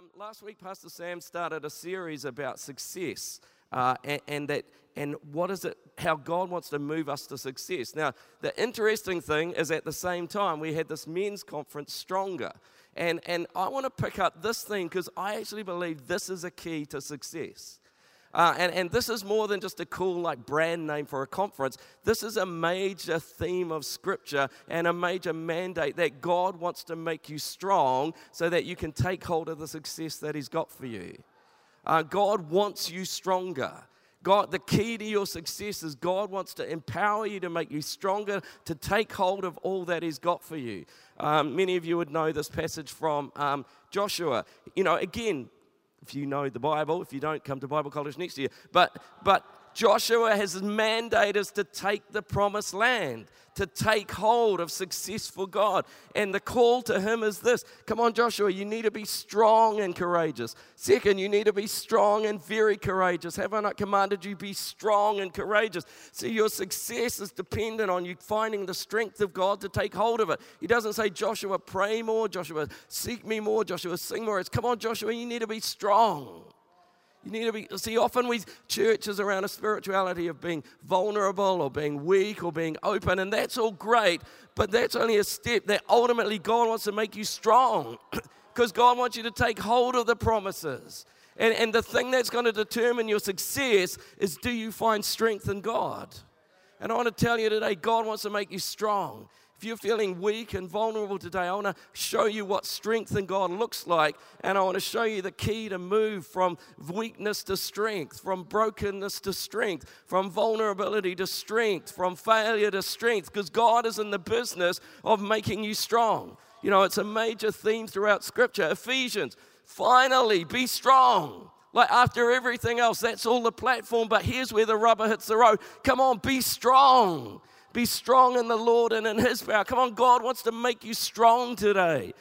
Um, last week, Pastor Sam started a series about success uh, and, and, that and what is it? How God wants to move us to success. Now, the interesting thing is, at the same time, we had this men's conference, Stronger, and and I want to pick up this thing because I actually believe this is a key to success. Uh, and, and this is more than just a cool like brand name for a conference. This is a major theme of scripture and a major mandate that God wants to make you strong so that you can take hold of the success that He's got for you. Uh, God wants you stronger. God, the key to your success is God wants to empower you to make you stronger, to take hold of all that He's got for you. Um, many of you would know this passage from um, Joshua. You know, again, if you know the Bible. If you don't, come to Bible college next year. But, but Joshua has mandated us to take the promised land, to take hold of success for God. And the call to him is this Come on, Joshua, you need to be strong and courageous. Second, you need to be strong and very courageous. Have I not commanded you be strong and courageous? See, your success is dependent on you finding the strength of God to take hold of it. He doesn't say, Joshua, pray more, Joshua, seek me more, Joshua, sing more. It's, come on, Joshua, you need to be strong. You need to be, see, often we churches around a spirituality of being vulnerable or being weak or being open, and that's all great, but that's only a step that ultimately God wants to make you strong because God wants you to take hold of the promises. And, and the thing that's going to determine your success is do you find strength in God? And I want to tell you today, God wants to make you strong. If you're feeling weak and vulnerable today, I want to show you what strength in God looks like. And I want to show you the key to move from weakness to strength, from brokenness to strength, from vulnerability to strength, from failure to strength, because God is in the business of making you strong. You know, it's a major theme throughout Scripture. Ephesians, finally, be strong. Like after everything else, that's all the platform, but here's where the rubber hits the road. Come on, be strong. Be strong in the Lord and in His power. Come on, God wants to make you strong today.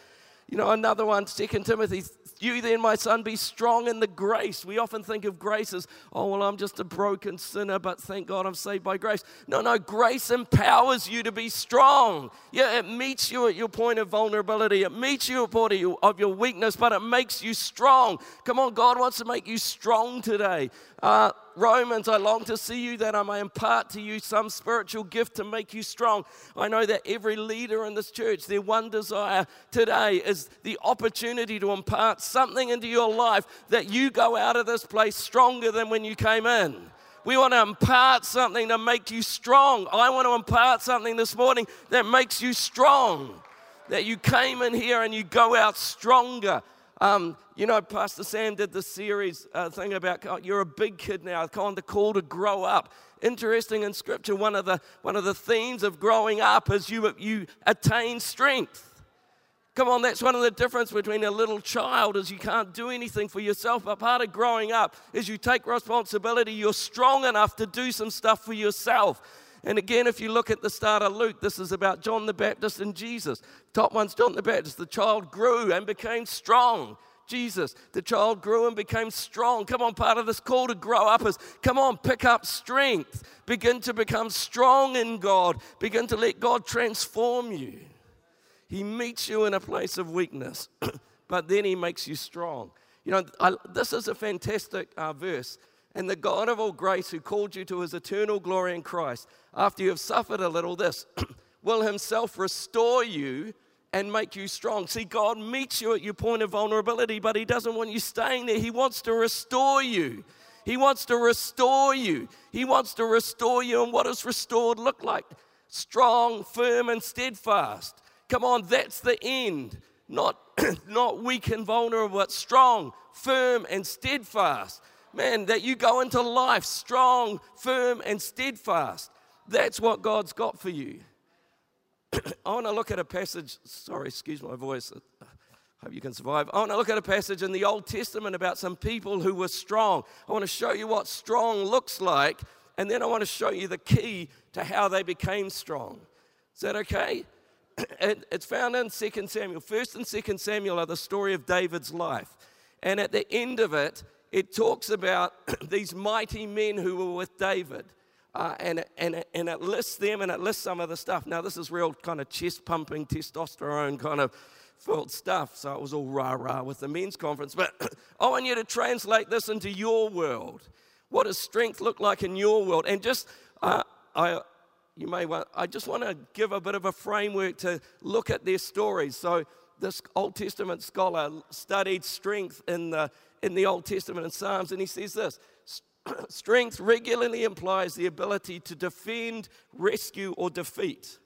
You know, another one, Second Timothy you then, my son, be strong in the grace. We often think of grace as, oh, well, I'm just a broken sinner, but thank God I'm saved by grace. No, no, grace empowers you to be strong. Yeah, it meets you at your point of vulnerability, it meets you at point of your weakness, but it makes you strong. Come on, God wants to make you strong today. Uh, Romans, I long to see you that I may impart to you some spiritual gift to make you strong. I know that every leader in this church, their one desire today is the opportunity to impart something into your life that you go out of this place stronger than when you came in. We want to impart something to make you strong. I want to impart something this morning that makes you strong. That you came in here and you go out stronger. Um, you know, Pastor Sam did the series uh, thing about oh, you're a big kid now, kind of call to grow up. Interesting in Scripture, one of the one of the themes of growing up is you you attain strength. Come on, that's one of the difference between a little child is you can't do anything for yourself, but part of growing up is you take responsibility. You're strong enough to do some stuff for yourself. And again, if you look at the start of Luke, this is about John the Baptist and Jesus. Top one's John the Baptist. The child grew and became strong. Jesus, the child grew and became strong. Come on, part of this call to grow up is come on, pick up strength. Begin to become strong in God. Begin to let God transform you. He meets you in a place of weakness, but then He makes you strong. You know, I, this is a fantastic uh, verse. And the God of all grace, who called you to his eternal glory in Christ, after you have suffered a little, this will himself restore you and make you strong. See, God meets you at your point of vulnerability, but he doesn't want you staying there. He wants to restore you. He wants to restore you. He wants to restore you. And what does restored look like? Strong, firm, and steadfast. Come on, that's the end. Not, not weak and vulnerable, but strong, firm, and steadfast. Man, that you go into life strong, firm, and steadfast. That's what God's got for you. I want to look at a passage. Sorry, excuse my voice. I hope you can survive. I want to look at a passage in the Old Testament about some people who were strong. I want to show you what strong looks like, and then I want to show you the key to how they became strong. Is that okay? it's found in 2 Samuel. First and 2 Samuel are the story of David's life. And at the end of it, it talks about these mighty men who were with David. Uh, and, and, and it lists them and it lists some of the stuff. Now, this is real kind of chest pumping, testosterone kind of filled stuff, so it was all rah rah with the men's conference. But I want you to translate this into your world. What does strength look like in your world? And just, uh, I, you may want, I just want to give a bit of a framework to look at their stories. So, this Old Testament scholar studied strength in the, in the Old Testament and Psalms, and he says this strength regularly implies the ability to defend, rescue, or defeat.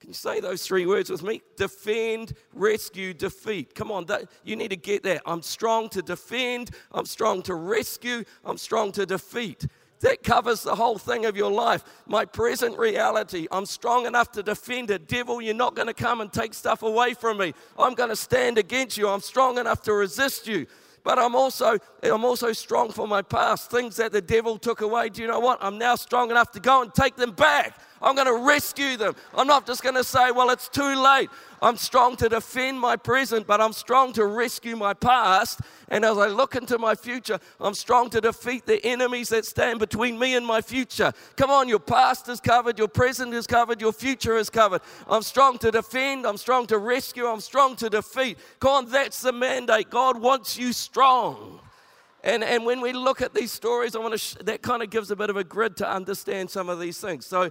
Can you say those three words with me? Defend, rescue, defeat. Come on, that, you need to get that. I'm strong to defend, I'm strong to rescue, I'm strong to defeat. That covers the whole thing of your life. My present reality, I'm strong enough to defend it. Devil, you're not going to come and take stuff away from me. I'm going to stand against you. I'm strong enough to resist you. But I'm also, I'm also strong for my past. Things that the devil took away. Do you know what? I'm now strong enough to go and take them back. I'm going to rescue them. I'm not just going to say, well, it's too late. I'm strong to defend my present, but I'm strong to rescue my past. And as I look into my future, I'm strong to defeat the enemies that stand between me and my future. Come on, your past is covered, your present is covered, your future is covered. I'm strong to defend, I'm strong to rescue, I'm strong to defeat. Come on, that's the mandate. God wants you strong. And, and when we look at these stories, I want to sh- that kind of gives a bit of a grid to understand some of these things. So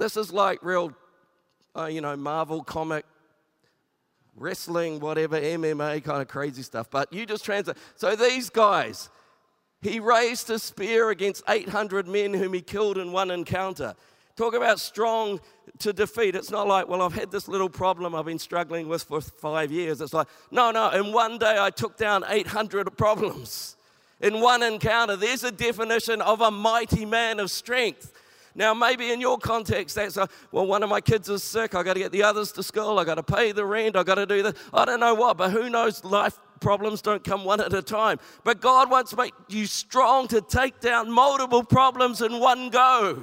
this is like real, uh, you know, Marvel comic, wrestling, whatever, MMA kind of crazy stuff. But you just translate. So these guys, he raised a spear against 800 men whom he killed in one encounter. Talk about strong to defeat. It's not like, well, I've had this little problem I've been struggling with for five years. It's like, no, no, in one day I took down 800 problems. In one encounter, there's a definition of a mighty man of strength. Now, maybe in your context, that's a, well, one of my kids is sick. I got to get the others to school. I got to pay the rent. I got to do this. I don't know what, but who knows? Life problems don't come one at a time. But God wants to make you strong to take down multiple problems in one go.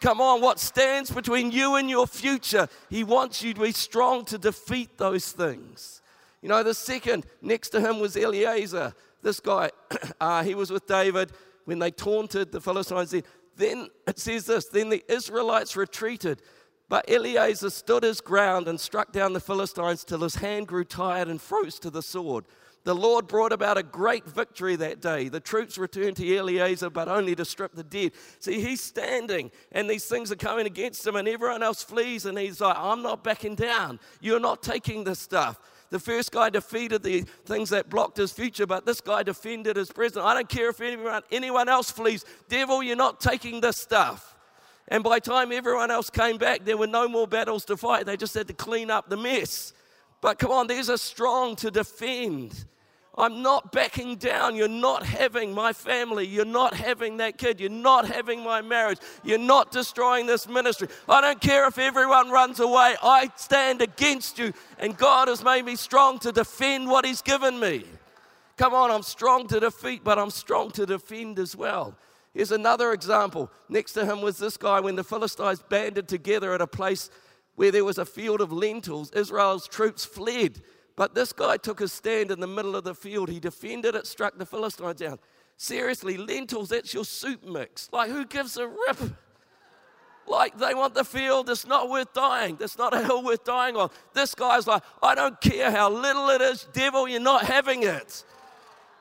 Come on, what stands between you and your future? He wants you to be strong to defeat those things. You know, the second next to him was Eleazar. This guy, uh, he was with David when they taunted the Philistines. Then it says this Then the Israelites retreated, but Eleazar stood his ground and struck down the Philistines till his hand grew tired and froze to the sword. The Lord brought about a great victory that day. The troops returned to Eleazar, but only to strip the dead. See, he's standing, and these things are coming against him, and everyone else flees, and he's like, I'm not backing down. You're not taking this stuff. The first guy defeated the things that blocked his future, but this guy defended his present. I don't care if anyone, anyone else flees. Devil, you're not taking this stuff. And by time everyone else came back, there were no more battles to fight. They just had to clean up the mess. But come on, there's a strong to defend. I'm not backing down. You're not having my family. You're not having that kid. You're not having my marriage. You're not destroying this ministry. I don't care if everyone runs away. I stand against you. And God has made me strong to defend what He's given me. Come on, I'm strong to defeat, but I'm strong to defend as well. Here's another example. Next to him was this guy when the Philistines banded together at a place where there was a field of lentils. Israel's troops fled but this guy took his stand in the middle of the field. He defended it, struck the Philistines down. Seriously, lentils, that's your soup mix. Like, who gives a rip? Like, they want the field, it's not worth dying. That's not a hill worth dying on. This guy's like, I don't care how little it is, devil, you're not having it.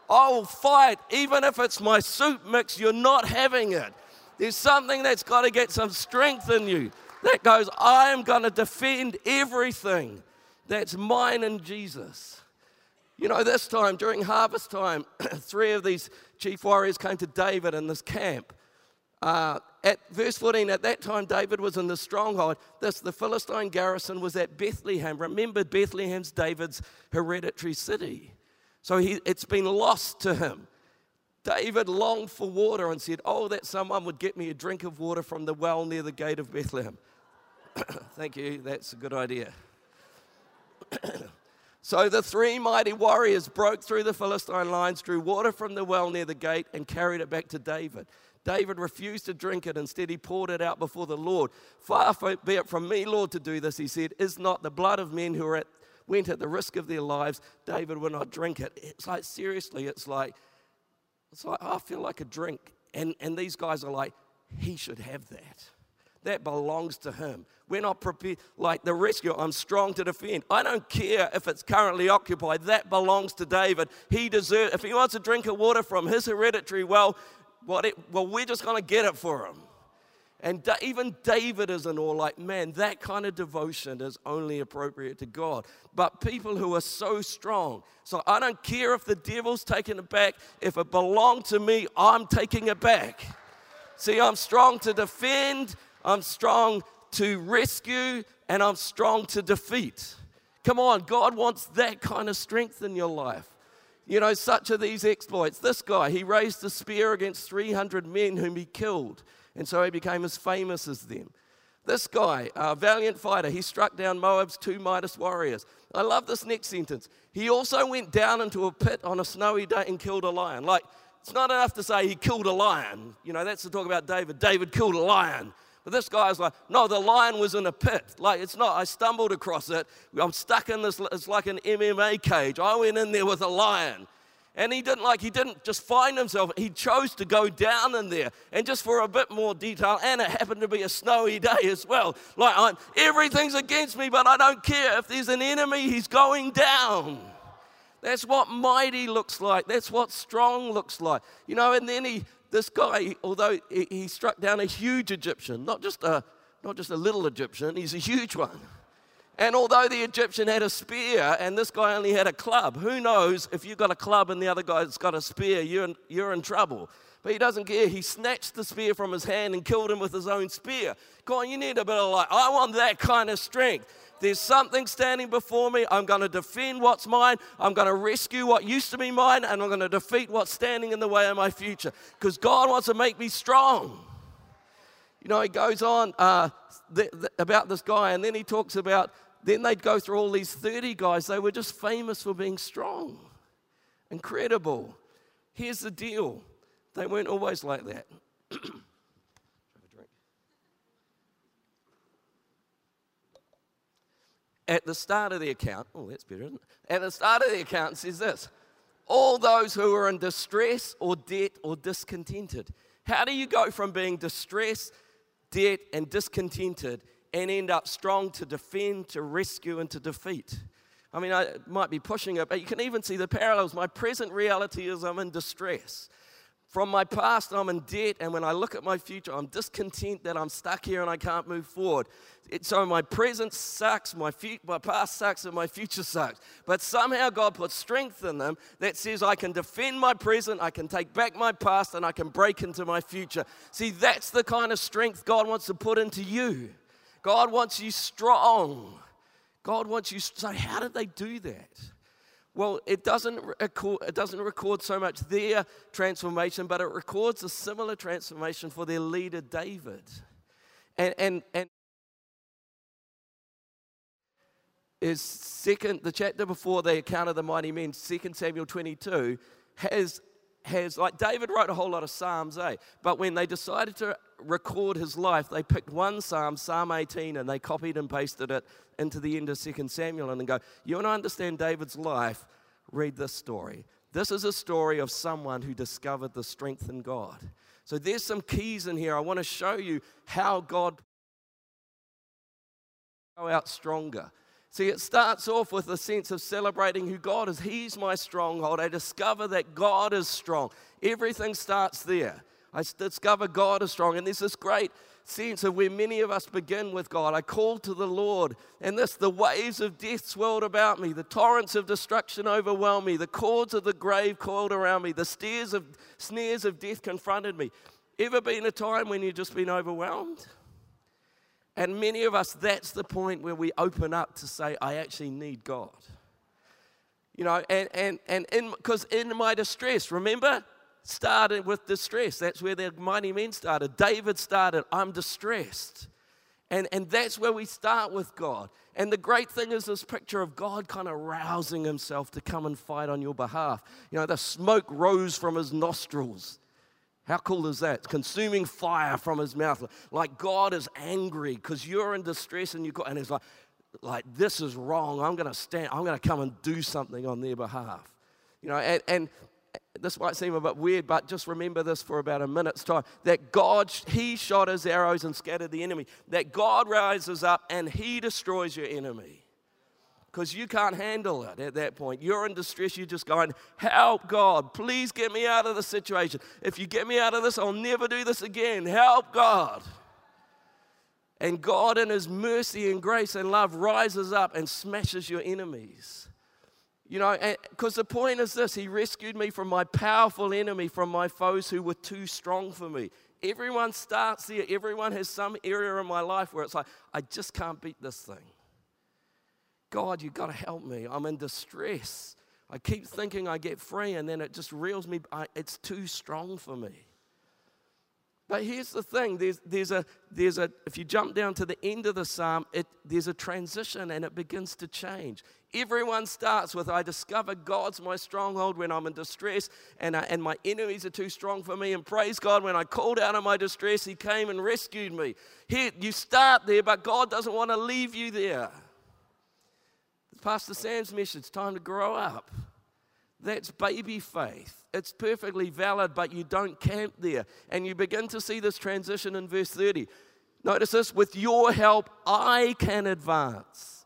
I will fight, even if it's my soup mix, you're not having it. There's something that's got to get some strength in you that goes, I am going to defend everything that's mine and Jesus. You know, this time during harvest time, three of these chief warriors came to David in this camp. Uh, at verse 14, at that time, David was in the stronghold. This, the Philistine garrison was at Bethlehem. Remember, Bethlehem's David's hereditary city. So he, it's been lost to him. David longed for water and said, Oh, that someone would get me a drink of water from the well near the gate of Bethlehem. Thank you, that's a good idea. so the three mighty warriors broke through the Philistine lines, drew water from the well near the gate, and carried it back to David. David refused to drink it. Instead, he poured it out before the Lord. Far be it from me, Lord, to do this, he said. Is not the blood of men who at, went at the risk of their lives, David will not drink it. It's like, seriously, it's like, it's like, I feel like a drink. And, and these guys are like, he should have that. That belongs to Him. We're not prepared, like the rescue, I'm strong to defend. I don't care if it's currently occupied, that belongs to David. He deserves, if he wants a drink of water from his hereditary well, what it, well, we're just going to get it for him. And da- even David is in awe, like, man, that kind of devotion is only appropriate to God. But people who are so strong, so I don't care if the devil's taking it back, if it belonged to me, I'm taking it back. See, I'm strong to defend, I'm strong to rescue, and I'm strong to defeat. Come on, God wants that kind of strength in your life. You know, such are these exploits. This guy, he raised a spear against 300 men whom he killed and so he became as famous as them. This guy, a valiant fighter, he struck down Moab's two mightiest warriors. I love this next sentence. He also went down into a pit on a snowy day and killed a lion. Like, it's not enough to say he killed a lion. You know, that's to talk about David. David killed a lion. But this guy's like, no, the lion was in a pit. Like, it's not, I stumbled across it. I'm stuck in this, it's like an MMA cage. I went in there with a lion. And he didn't like, he didn't just find himself, he chose to go down in there. And just for a bit more detail, and it happened to be a snowy day as well. Like, I'm, everything's against me, but I don't care. If there's an enemy, he's going down. That's what mighty looks like. That's what strong looks like. You know, and then he, this guy, although he, struck down a huge Egyptian, not just a, not just a little Egyptian, he's a huge one. And although the Egyptian had a spear and this guy only had a club, who knows if you've got a club and the other guy's got a spear, you're in, you're in trouble. But he doesn't care. He snatched the spear from his hand and killed him with his own spear. Go on, you need a bit of like, I want that kind of strength. There's something standing before me. I'm going to defend what's mine. I'm going to rescue what used to be mine. And I'm going to defeat what's standing in the way of my future. Because God wants to make me strong. You know, he goes on uh, th- th- about this guy, and then he talks about then they'd go through all these 30 guys. They were just famous for being strong, incredible. Here's the deal they weren't always like that. At the start of the account, oh, that's better, isn't it? At the start of the account, says this all those who are in distress or debt or discontented. How do you go from being distressed, debt, and discontented and end up strong to defend, to rescue, and to defeat. I mean, I might be pushing it, but you can even see the parallels. My present reality is I'm in distress. From my past, I'm in debt, and when I look at my future, I'm discontent that I'm stuck here and I can't move forward. It, so my present sucks, my, my past sucks, and my future sucks. But somehow God puts strength in them that says I can defend my present, I can take back my past, and I can break into my future. See, that's the kind of strength God wants to put into you. God wants you strong. God wants you. So, how did they do that? Well, it doesn't, record, it doesn't record so much their transformation, but it records a similar transformation for their leader, David. And, and, and is second, the chapter before the account of the mighty men, 2 Samuel 22, has has, like David wrote a whole lot of Psalms, eh? But when they decided to record his life, they picked one Psalm, Psalm 18, and they copied and pasted it into the end of 2 Samuel and then go, You want to understand David's life? Read this story. This is a story of someone who discovered the strength in God. So there's some keys in here. I want to show you how God go out stronger. See, it starts off with a sense of celebrating who God is. He's my stronghold. I discover that God is strong. Everything starts there. I discover God is strong. And there's this great sense of where many of us begin with God. I called to the Lord, and this, the waves of death swirled about me, the torrents of destruction overwhelmed me, the cords of the grave coiled around me, the of, snares of death confronted me. Ever been a time when you've just been overwhelmed? And many of us, that's the point where we open up to say, I actually need God. You know, and and and in because in my distress, remember, started with distress. That's where the mighty men started. David started, I'm distressed. And, and that's where we start with God. And the great thing is this picture of God kind of rousing himself to come and fight on your behalf. You know, the smoke rose from his nostrils. How cool is that? Consuming fire from his mouth. Like God is angry because you're in distress and you got, and he's like, like this is wrong. I'm to stand. I'm to come and do something on their behalf. You know, and, and this might seem a bit weird, but just remember this for about a minute's time that God, He shot His arrows and scattered the enemy. That God rises up and He destroys your enemy. Because you can't handle it at that point. You're in distress. You're just going, Help, God. Please get me out of the situation. If you get me out of this, I'll never do this again. Help, God. And God, in His mercy and grace and love, rises up and smashes your enemies. You know, because the point is this He rescued me from my powerful enemy, from my foes who were too strong for me. Everyone starts there. Everyone has some area in my life where it's like, I just can't beat this thing. God, you've got to help me. I'm in distress. I keep thinking I get free, and then it just reels me. I, it's too strong for me. But here's the thing there's, there's, a, there's a, if you jump down to the end of the psalm, it, there's a transition and it begins to change. Everyone starts with, I discover God's my stronghold when I'm in distress and, I, and my enemies are too strong for me. And praise God, when I called out of my distress, He came and rescued me. Here, you start there, but God doesn't want to leave you there. Pastor Sam's message, time to grow up. That's baby faith. It's perfectly valid, but you don't camp there. And you begin to see this transition in verse 30. Notice this with your help, I can advance.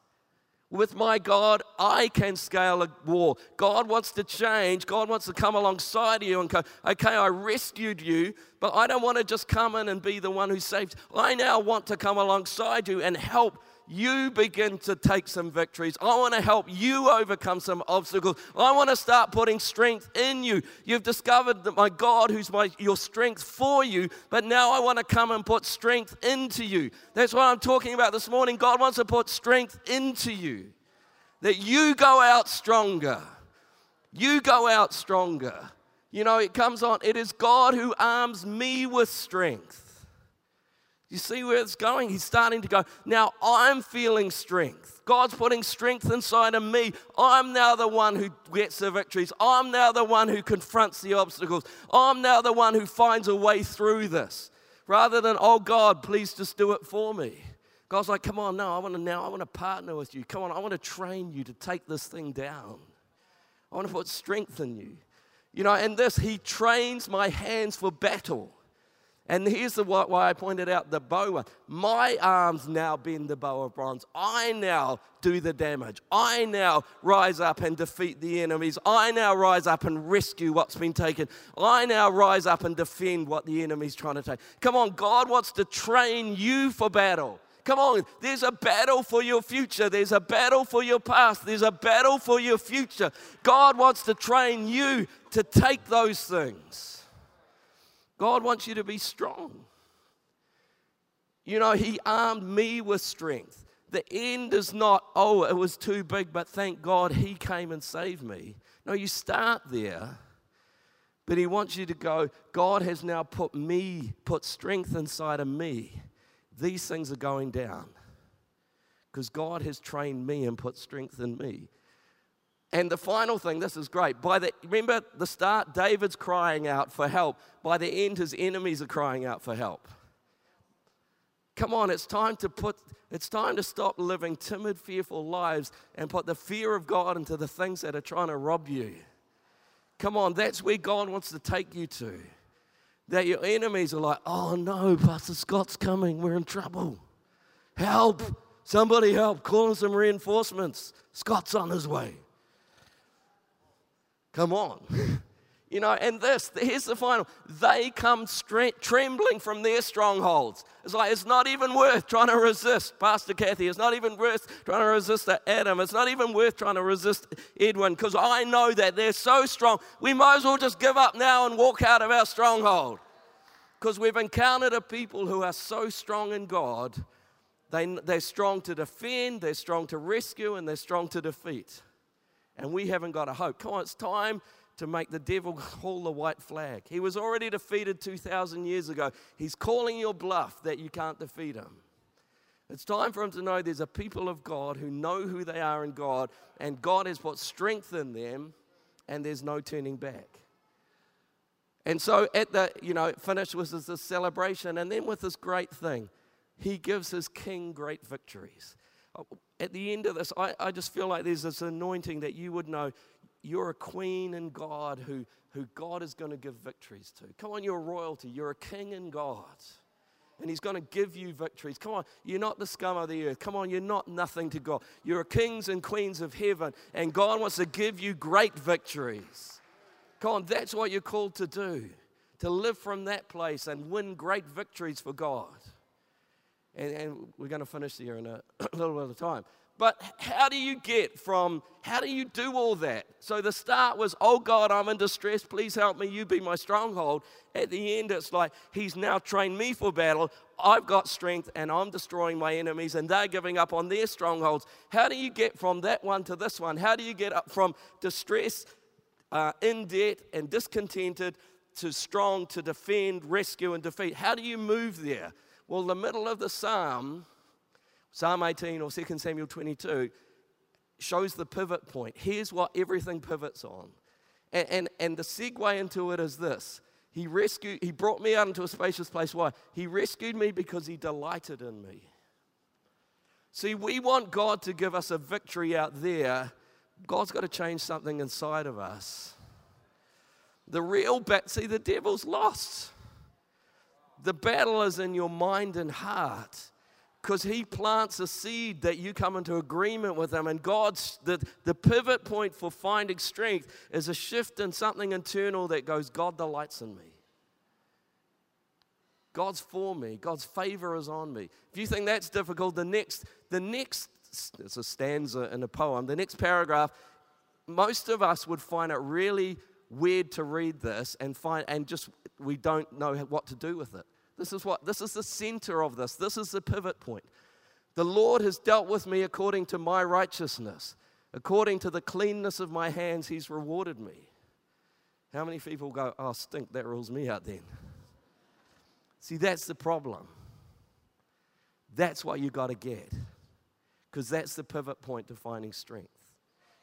With my God, I can scale a wall. God wants to change. God wants to come alongside you and go, okay, I rescued you, but I don't want to just come in and be the one who saved. I now want to come alongside you and help you begin to take some victories. I want to help you overcome some obstacles. I want to start putting strength in you. You've discovered that my God, who's my, your strength for you, but now I want to come and put strength into you. That's what I'm talking about this morning. God wants to put strength into you, that you go out stronger. You go out stronger. You know, it comes on, it is God who arms me with strength. You see where it's going? He's starting to go, now I'm feeling strength. God's putting strength inside of me. I'm now the one who gets the victories. I'm now the one who confronts the obstacles. I'm now the one who finds a way through this. Rather than, oh God, please just do it for me. God's like, come on, no, I want to now, I want to partner with you. Come on, I want to train you to take this thing down. I want to put strength in you. You know, and this, He trains my hands for battle. And here's the why I pointed out the bow. My arms now bend the bow of bronze. I now do the damage. I now rise up and defeat the enemies. I now rise up and rescue what's been taken. I now rise up and defend what the enemy's trying to take. Come on, God wants to train you for battle. Come on, there's a battle for your future. There's a battle for your past. There's a battle for your future. God wants to train you to take those things. God wants you to be strong. You know, He armed me with strength. The end is not, oh, it was too big, but thank God He came and saved me. No, you start there, but He wants you to go, God has now put me, put strength inside of me. These things are going down because God has trained me and put strength in me. And the final thing, this is great. By the remember the start, David's crying out for help. By the end, his enemies are crying out for help. Come on, it's time to put it's time to stop living timid, fearful lives and put the fear of God into the things that are trying to rob you. Come on, that's where God wants to take you to. That your enemies are like, oh no, Pastor Scott's coming, we're in trouble. Help! Somebody help, call some reinforcements. Scott's on his way. Come on. You know, and this, here's the final. They come stre- trembling from their strongholds. It's like, it's not even worth trying to resist Pastor Kathy. It's not even worth trying to resist Adam. It's not even worth trying to resist Edwin because I know that they're so strong. We might as well just give up now and walk out of our stronghold because we've encountered a people who are so strong in God. They, they're strong to defend, they're strong to rescue, and they're strong to defeat and we haven't got a hope. Come on, it's time to make the devil call the white flag. He was already defeated 2,000 years ago. He's calling your bluff that you can't defeat him. It's time for him to know there's a people of God who know who they are in God, and God has put strength in them, and there's no turning back. And so at the, you know, finished with this celebration, and then with this great thing, he gives his king great victories oh, at the end of this, I, I just feel like there's this anointing that you would know you're a queen in God who, who God is going to give victories to. Come on, you're royalty. You're a king in God. And He's going to give you victories. Come on, you're not the scum of the earth. Come on, you're not nothing to God. You're kings and queens of heaven. And God wants to give you great victories. Come on, that's what you're called to do to live from that place and win great victories for God. And, and we're going to finish here in a, a little bit of time. But how do you get from, how do you do all that? So the start was, oh God, I'm in distress. Please help me. You be my stronghold. At the end, it's like, He's now trained me for battle. I've got strength and I'm destroying my enemies and they're giving up on their strongholds. How do you get from that one to this one? How do you get up from distress, uh, in debt, and discontented to strong to defend, rescue, and defeat? How do you move there? Well, the middle of the psalm Psalm 18 or 2 Samuel 22 shows the pivot point. Here's what everything pivots on. And, and, and the segue into it is this He rescued, He brought me out into a spacious place. Why? He rescued me because He delighted in me. See, we want God to give us a victory out there. God's got to change something inside of us. The real bat, see, the devil's lost. The battle is in your mind and heart because he plants a seed that you come into agreement with him. And god's the, the pivot point for finding strength is a shift in something internal that goes god delights in me. God's for me. God's favor is on me. If you think that's difficult the next the next it's a stanza in a poem the next paragraph most of us would find it really weird to read this and find and just we don't know what to do with it this is what this is the center of this. This is the pivot point. The Lord has dealt with me according to my righteousness. According to the cleanness of my hands, He's rewarded me. How many people go, Oh, stink, that rules me out then? See, that's the problem. That's what you got to get. Because that's the pivot point to finding strength.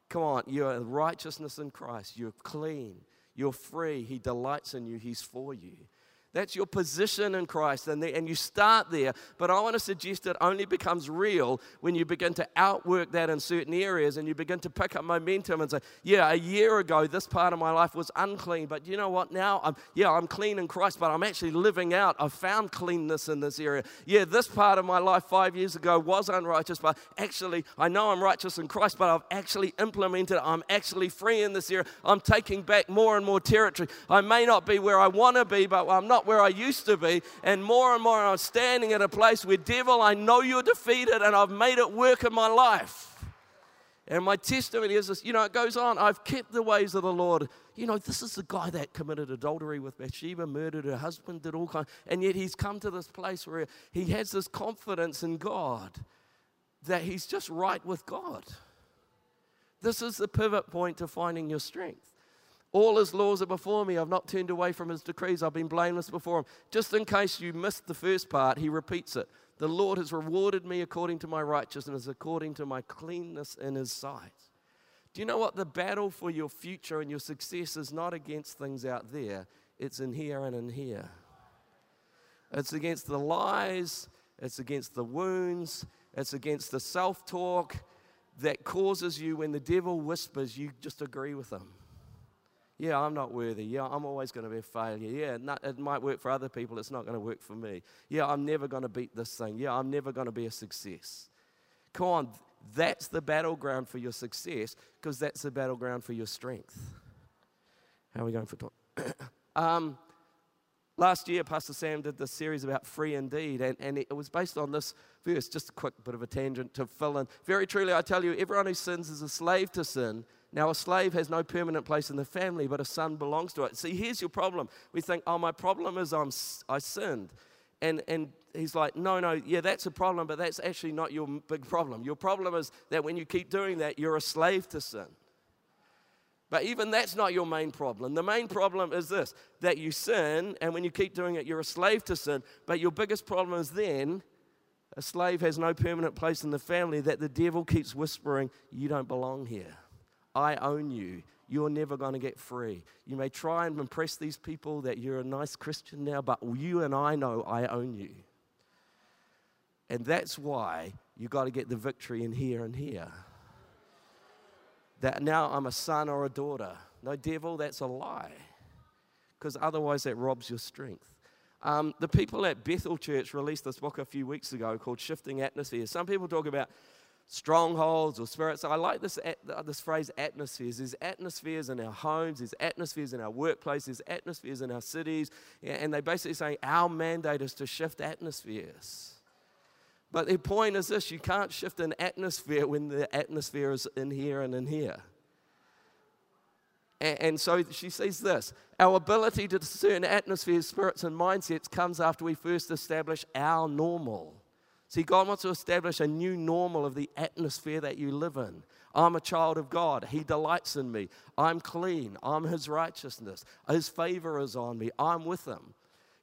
Come on, you're righteousness in Christ. You're clean. You're free. He delights in you. He's for you. That's your position in Christ, and, the, and you start there. But I want to suggest it only becomes real when you begin to outwork that in certain areas and you begin to pick up momentum and say, Yeah, a year ago, this part of my life was unclean, but you know what? Now, I'm, yeah, I'm clean in Christ, but I'm actually living out. I've found cleanness in this area. Yeah, this part of my life five years ago was unrighteous, but actually, I know I'm righteous in Christ, but I've actually implemented, I'm actually free in this area. I'm taking back more and more territory. I may not be where I want to be, but I'm not not where I used to be. And more and more, I'm standing at a place where, devil, I know you're defeated and I've made it work in my life. And my testimony is this, you know, it goes on. I've kept the ways of the Lord. You know, this is the guy that committed adultery with Bathsheba, murdered her husband, did all kinds, and yet he's come to this place where he has this confidence in God that he's just right with God. This is the pivot point to finding your strength. All his laws are before me. I've not turned away from his decrees. I've been blameless before him. Just in case you missed the first part, he repeats it. The Lord has rewarded me according to my righteousness, according to my cleanness in his sight. Do you know what? The battle for your future and your success is not against things out there, it's in here and in here. It's against the lies, it's against the wounds, it's against the self talk that causes you, when the devil whispers, you just agree with him. Yeah, I'm not worthy. Yeah, I'm always going to be a failure. Yeah, not, it might work for other people, it's not going to work for me. Yeah, I'm never going to beat this thing. Yeah, I'm never going to be a success. Come on, that's the battleground for your success because that's the battleground for your strength. How are we going for time? um, last year, Pastor Sam did this series about free indeed, and, and it was based on this verse, just a quick bit of a tangent to fill in. Very truly, I tell you, everyone who sins is a slave to sin. Now, a slave has no permanent place in the family, but a son belongs to it. See, here's your problem. We think, oh, my problem is I'm, I sinned. And, and he's like, no, no, yeah, that's a problem, but that's actually not your big problem. Your problem is that when you keep doing that, you're a slave to sin. But even that's not your main problem. The main problem is this that you sin, and when you keep doing it, you're a slave to sin. But your biggest problem is then a slave has no permanent place in the family, that the devil keeps whispering, you don't belong here. I own you. You're never going to get free. You may try and impress these people that you're a nice Christian now, but you and I know I own you. And that's why you got to get the victory in here and here. that now I'm a son or a daughter. No, devil, that's a lie. Because otherwise, that robs your strength. Um, the people at Bethel Church released this book a few weeks ago called Shifting Atmosphere. Some people talk about strongholds or spirits. I like this, uh, this phrase atmospheres. There's atmospheres in our homes, there's atmospheres in our workplaces, there's atmospheres in our cities. And they basically say our mandate is to shift atmospheres. But the point is this you can't shift an atmosphere when the atmosphere is in here and in here. And so she says this our ability to discern atmospheres, spirits, and mindsets comes after we first establish our normal. See, God wants to establish a new normal of the atmosphere that you live in. I'm a child of God. He delights in me. I'm clean. I'm His righteousness. His favor is on me. I'm with Him.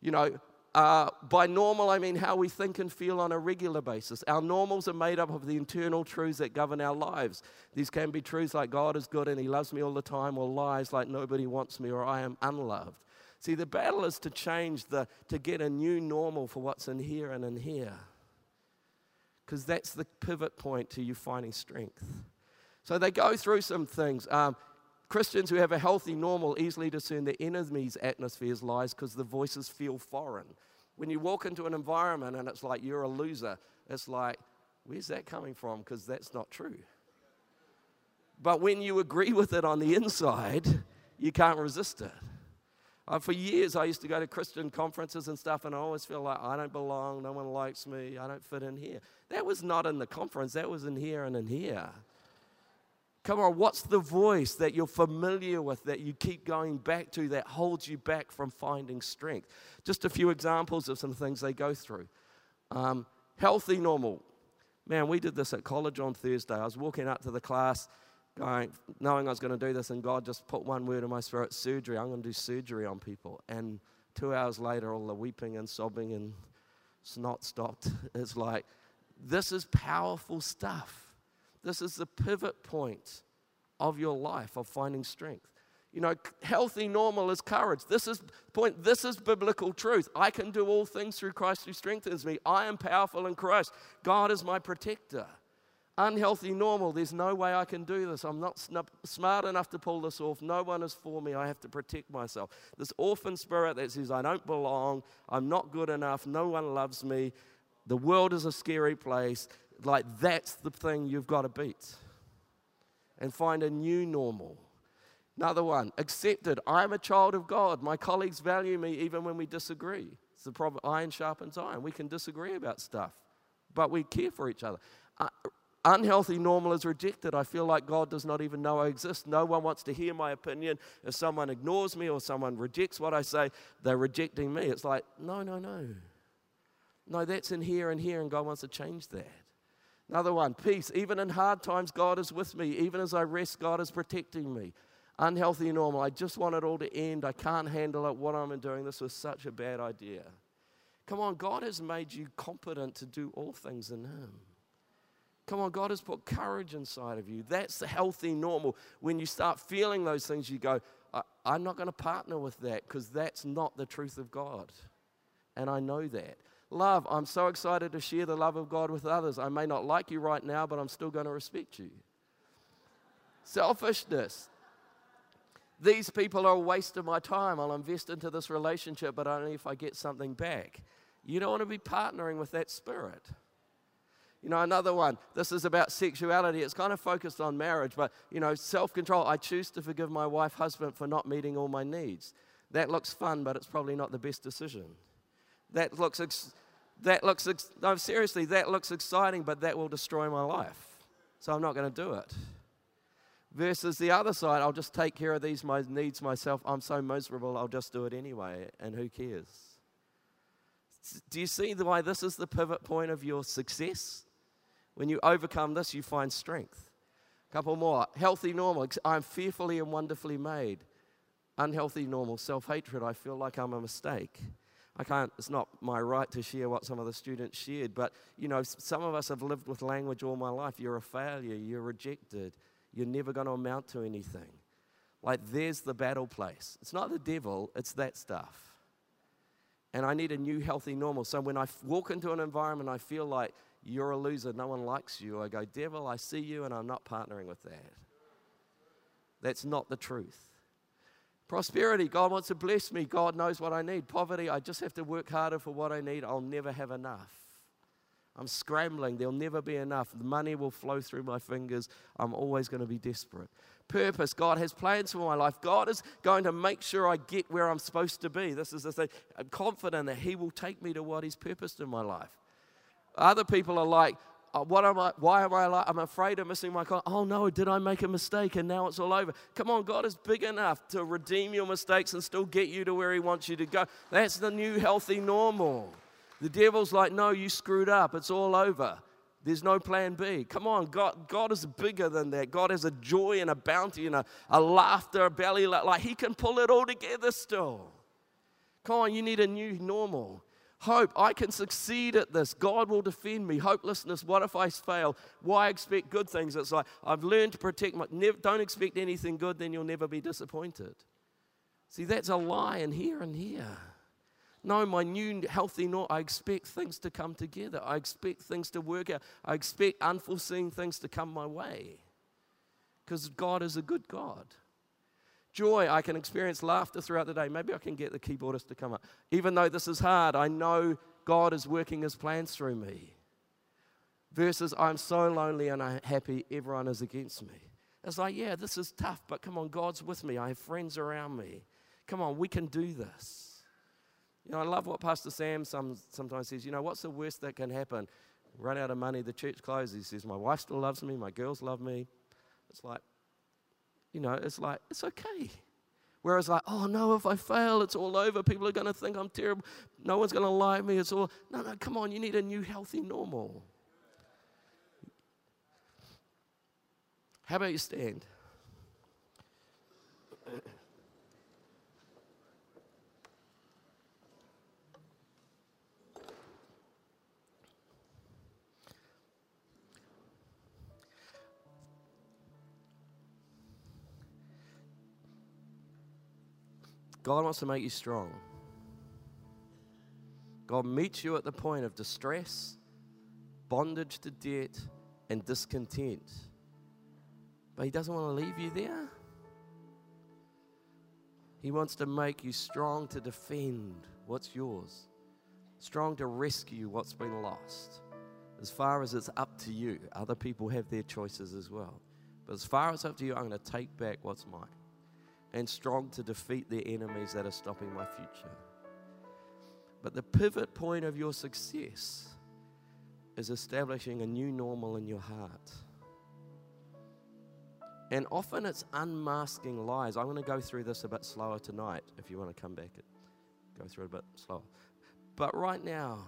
You know, uh, by normal, I mean how we think and feel on a regular basis. Our normals are made up of the internal truths that govern our lives. These can be truths like God is good and He loves me all the time, or lies like nobody wants me or I am unloved. See, the battle is to change the, to get a new normal for what's in here and in here because that's the pivot point to you finding strength. So they go through some things. Um, Christians who have a healthy normal easily discern the enemy's atmosphere's lies because the voices feel foreign. When you walk into an environment and it's like you're a loser, it's like, where's that coming from? Because that's not true. But when you agree with it on the inside, you can't resist it. Uh, for years, I used to go to Christian conferences and stuff, and I always feel like I don't belong, no one likes me, I don't fit in here. That was not in the conference, that was in here and in here. Come on, what's the voice that you're familiar with that you keep going back to that holds you back from finding strength? Just a few examples of some things they go through. Um, healthy, normal. Man, we did this at college on Thursday. I was walking up to the class going, knowing I was going to do this, and God just put one word in my spirit surgery. I'm going to do surgery on people. And two hours later, all the weeping and sobbing and snot stopped. It's like, this is powerful stuff. This is the pivot point of your life of finding strength. You know, healthy, normal is courage. This is point. This is biblical truth. I can do all things through Christ who strengthens me. I am powerful in Christ. God is my protector unhealthy normal. There's no way I can do this. I'm not smart enough to pull this off. No one is for me. I have to protect myself. This orphan spirit that says, I don't belong. I'm not good enough. No one loves me. The world is a scary place. Like, that's the thing you've got to beat and find a new normal. Another one, accepted. I'm a child of God. My colleagues value me even when we disagree. It's the problem. Iron sharpens iron. We can disagree about stuff, but we care for each other. Uh, Unhealthy normal is rejected. I feel like God does not even know I exist. No one wants to hear my opinion. If someone ignores me or someone rejects what I say, they're rejecting me. It's like, no, no, no. No, that's in here and here, and God wants to change that. Another one, peace. Even in hard times, God is with me. Even as I rest, God is protecting me. Unhealthy normal. I just want it all to end. I can't handle it. What I'm doing, this was such a bad idea. Come on, God has made you competent to do all things in Him. Come on, God has put courage inside of you. That's the healthy normal. When you start feeling those things, you go, I, am not going to partner with that because that's not the truth of God. And I know that. Love, I'm so excited to share the love of God with others. I may not like you right now, but I'm still going to respect you. Selfishness. These people are a waste of my time. I'll invest into this relationship, but only if I get something back. You don't want to be partnering with that spirit. You know, another one, this is about sexuality. It's kind of focused on marriage, but, you know, self control. I choose to forgive my wife, husband for not meeting all my needs. That looks fun, but it's probably not the best decision. That looks, ex- that looks, ex- no, seriously, that looks exciting, but that will destroy my life. So I'm not going to do it. Versus the other side, I'll just take care of these my needs myself. I'm so miserable, I'll just do it anyway, and who cares? Do you see why this is the pivot point of your success? When you overcome this, you find strength. A couple more. Healthy, normal. I'm fearfully and wonderfully made. Unhealthy, normal. Self hatred. I feel like I'm a mistake. I can't, it's not my right to share what some of the students shared, but you know, some of us have lived with language all my life. You're a failure, you're rejected, you're never going to amount to anything. Like, there's the battle place. It's not the devil, it's that stuff. And I need a new, healthy, normal. So when I walk into an environment, I feel like you're a loser. No one likes you. I go, Devil, I see you, and I'm not partnering with that. That's not the truth. Prosperity, God wants to bless me. God knows what I need. Poverty, I just have to work harder for what I need. I'll never have enough. I'm scrambling. There'll never be enough. The money will flow through my fingers. I'm always going to be desperate. Purpose. God has plans for my life. God is going to make sure I get where I'm supposed to be. This is the thing. I'm confident that He will take me to what He's purposed in my life. Other people are like, uh, what am I, why am I like, I'm afraid of missing my call. Oh no, did I make a mistake and now it's all over? Come on, God is big enough to redeem your mistakes and still get you to where He wants you to go. That's the new healthy normal. The devil's like, no, you screwed up. It's all over. There's no plan B. Come on, God, God is bigger than that. God has a joy and a bounty and a, a laughter, a belly. Like He can pull it all together still. Come on, you need a new normal. Hope, I can succeed at this. God will defend me. Hopelessness, what if I fail? Why expect good things? It's like, I've learned to protect my, don't expect anything good, then you'll never be disappointed. See, that's a lie in here and here. No, my new healthy I expect things to come together. I expect things to work out. I expect unforeseen things to come my way. Because God is a good God. Joy, I can experience laughter throughout the day. Maybe I can get the keyboardist to come up. Even though this is hard, I know God is working his plans through me. Versus, I'm so lonely and unhappy, everyone is against me. It's like, yeah, this is tough, but come on, God's with me. I have friends around me. Come on, we can do this. You know, I love what Pastor Sam some, sometimes says. You know, what's the worst that can happen? Run out of money, the church closes. He says, My wife still loves me, my girls love me. It's like, you know, it's like, it's okay. Whereas, like, oh no, if I fail, it's all over. People are going to think I'm terrible. No one's going to like me. It's all, no, no, come on. You need a new, healthy normal. How about you stand? God wants to make you strong. God meets you at the point of distress, bondage to debt, and discontent. But He doesn't want to leave you there. He wants to make you strong to defend what's yours, strong to rescue what's been lost. As far as it's up to you, other people have their choices as well. But as far as it's up to you, I'm going to take back what's mine and strong to defeat the enemies that are stopping my future. But the pivot point of your success is establishing a new normal in your heart. And often it's unmasking lies. I'm going to go through this a bit slower tonight if you want to come back and go through it a bit slower. But right now,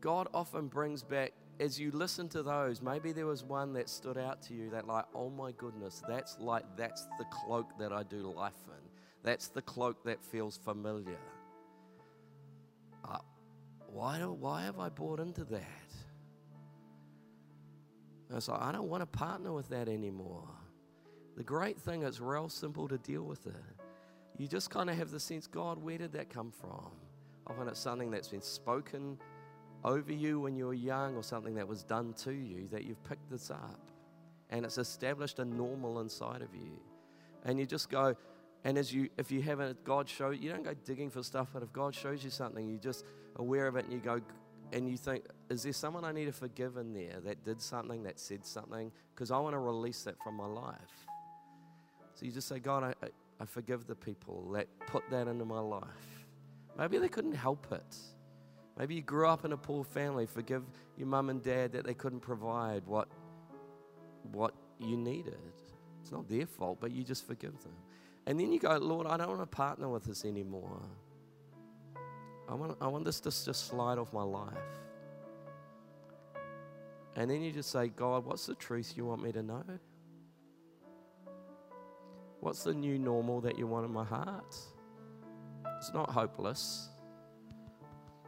God often brings back as you listen to those, maybe there was one that stood out to you that, like, oh my goodness, that's like, that's the cloak that I do life in. That's the cloak that feels familiar. Uh, why, do, why have I bought into that? And it's like, I don't want to partner with that anymore. The great thing is, real simple to deal with it. You just kind of have the sense, God, where did that come from? Often it's something that's been spoken over you when you were young or something that was done to you that you've picked this up and it's established a normal inside of you. And you just go, and as you, if you haven't, God show you don't go digging for stuff, but if God shows you something, you're just aware of it and you go, and you think, is there someone I need to forgive in there that did something, that said something? Because I want to release that from my life. So you just say, God, I, I forgive the people that put that into my life. Maybe they couldn't help it. Maybe you grew up in a poor family. Forgive your mum and dad that they couldn't provide what, what you needed. It's not their fault, but you just forgive them. And then you go, Lord, I don't want to partner with this anymore. I want, I want this to just slide off my life. And then you just say, God, what's the truth you want me to know? What's the new normal that you want in my heart? It's not hopeless.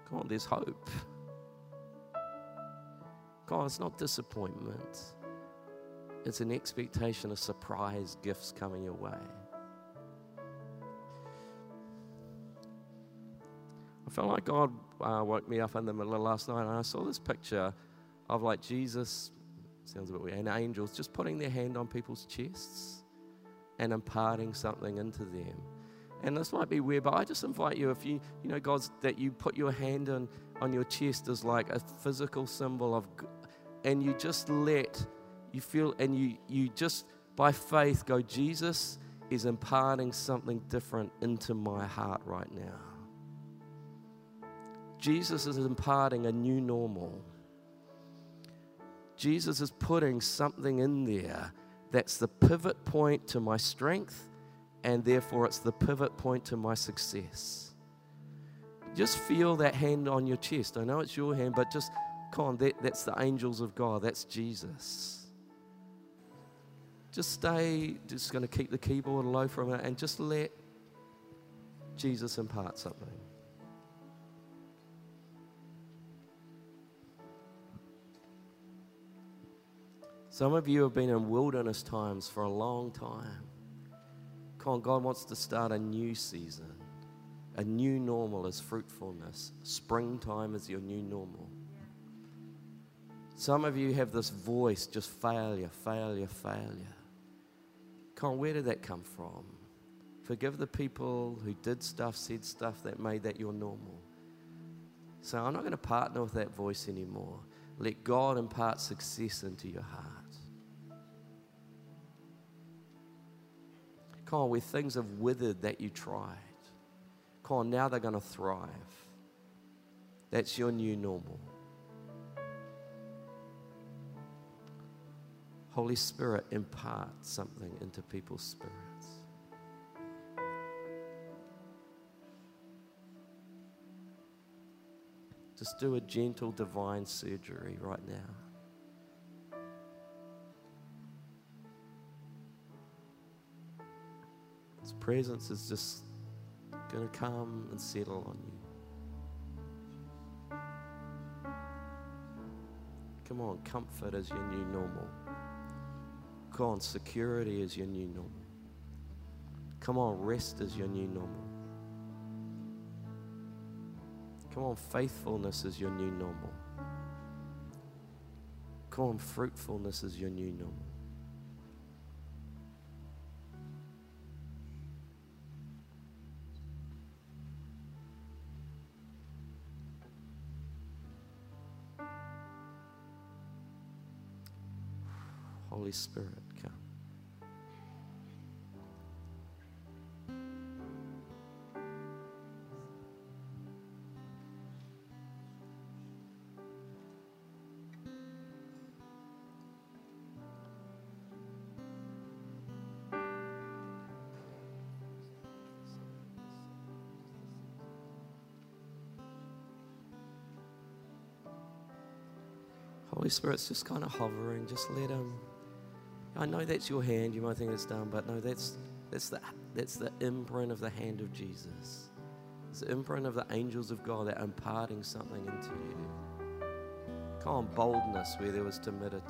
Come on, there's hope. God, it's not disappointment. It's an expectation of surprise gifts coming your way. I felt like God uh, woke me up in the middle of last night and I saw this picture of like Jesus sounds a bit weird, and angels just putting their hand on people's chests and imparting something into them. And this might be weird, but I just invite you, if you, you know, God's, that you put your hand on, on your chest as like a physical symbol of, and you just let, you feel, and you, you just, by faith, go, Jesus is imparting something different into my heart right now. Jesus is imparting a new normal. Jesus is putting something in there that's the pivot point to my strength, and therefore it's the pivot point to my success. Just feel that hand on your chest. I know it's your hand, but just come on, that, that's the angels of God, that's Jesus. Just stay, just going to keep the keyboard low for a minute and just let Jesus impart something. Some of you have been in wilderness times for a long time. On, God wants to start a new season. A new normal is fruitfulness. Springtime is your new normal. Some of you have this voice just failure, failure, failure. Come on, where did that come from? Forgive the people who did stuff, said stuff that made that your normal. So I'm not going to partner with that voice anymore. Let God impart success into your heart. Come on, where things have withered that you tried. Come on, now they're going to thrive. That's your new normal. Holy Spirit, impart something into people's spirits. Just do a gentle divine surgery right now. His presence is just going to come and settle on you. Come on, comfort is your new normal. Come on, security is your new normal. Come on, rest is your new normal. Come on, faithfulness is your new normal. Come on, fruitfulness is your new normal. Holy Spirit, come. Holy Spirit's just kind of hovering. Just let Him. I know that's your hand. You might think it's done, but no, that's that's the that's the imprint of the hand of Jesus. It's the imprint of the angels of God that are imparting something into you. Come on, boldness where there was timidity.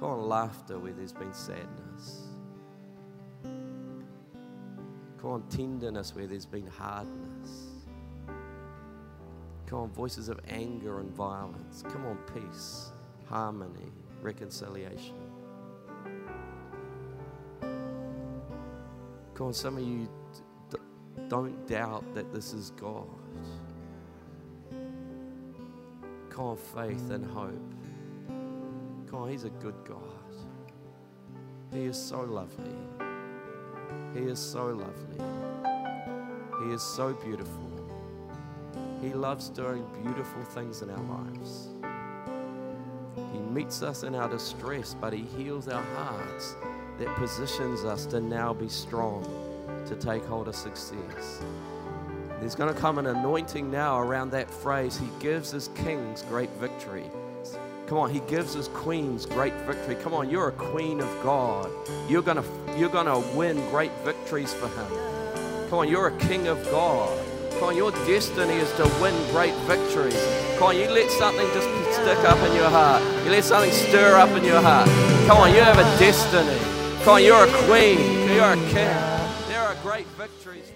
Come on, laughter where there's been sadness. Come on, tenderness where there's been hardness. Come on, voices of anger and violence. Come on, peace, harmony, reconciliation. Come on, some of you d- don't doubt that this is God. Come on, faith and hope. Come on, He's a good God. He is so lovely. He is so lovely. He is so beautiful. He loves doing beautiful things in our lives. He meets us in our distress, but He heals our hearts that positions us to now be strong, to take hold of success. There's going to come an anointing now around that phrase. He gives his kings great victory. Come on, he gives his queens great victory. Come on, you're a queen of God. You're going to you're going to win great victories for him. Come on, you're a king of God. Come on, your destiny is to win great victories. Come on, you let something just stick up in your heart. You let something stir up in your heart. Come on, you have a destiny. Come on, you're a queen. You're a king. There are great victories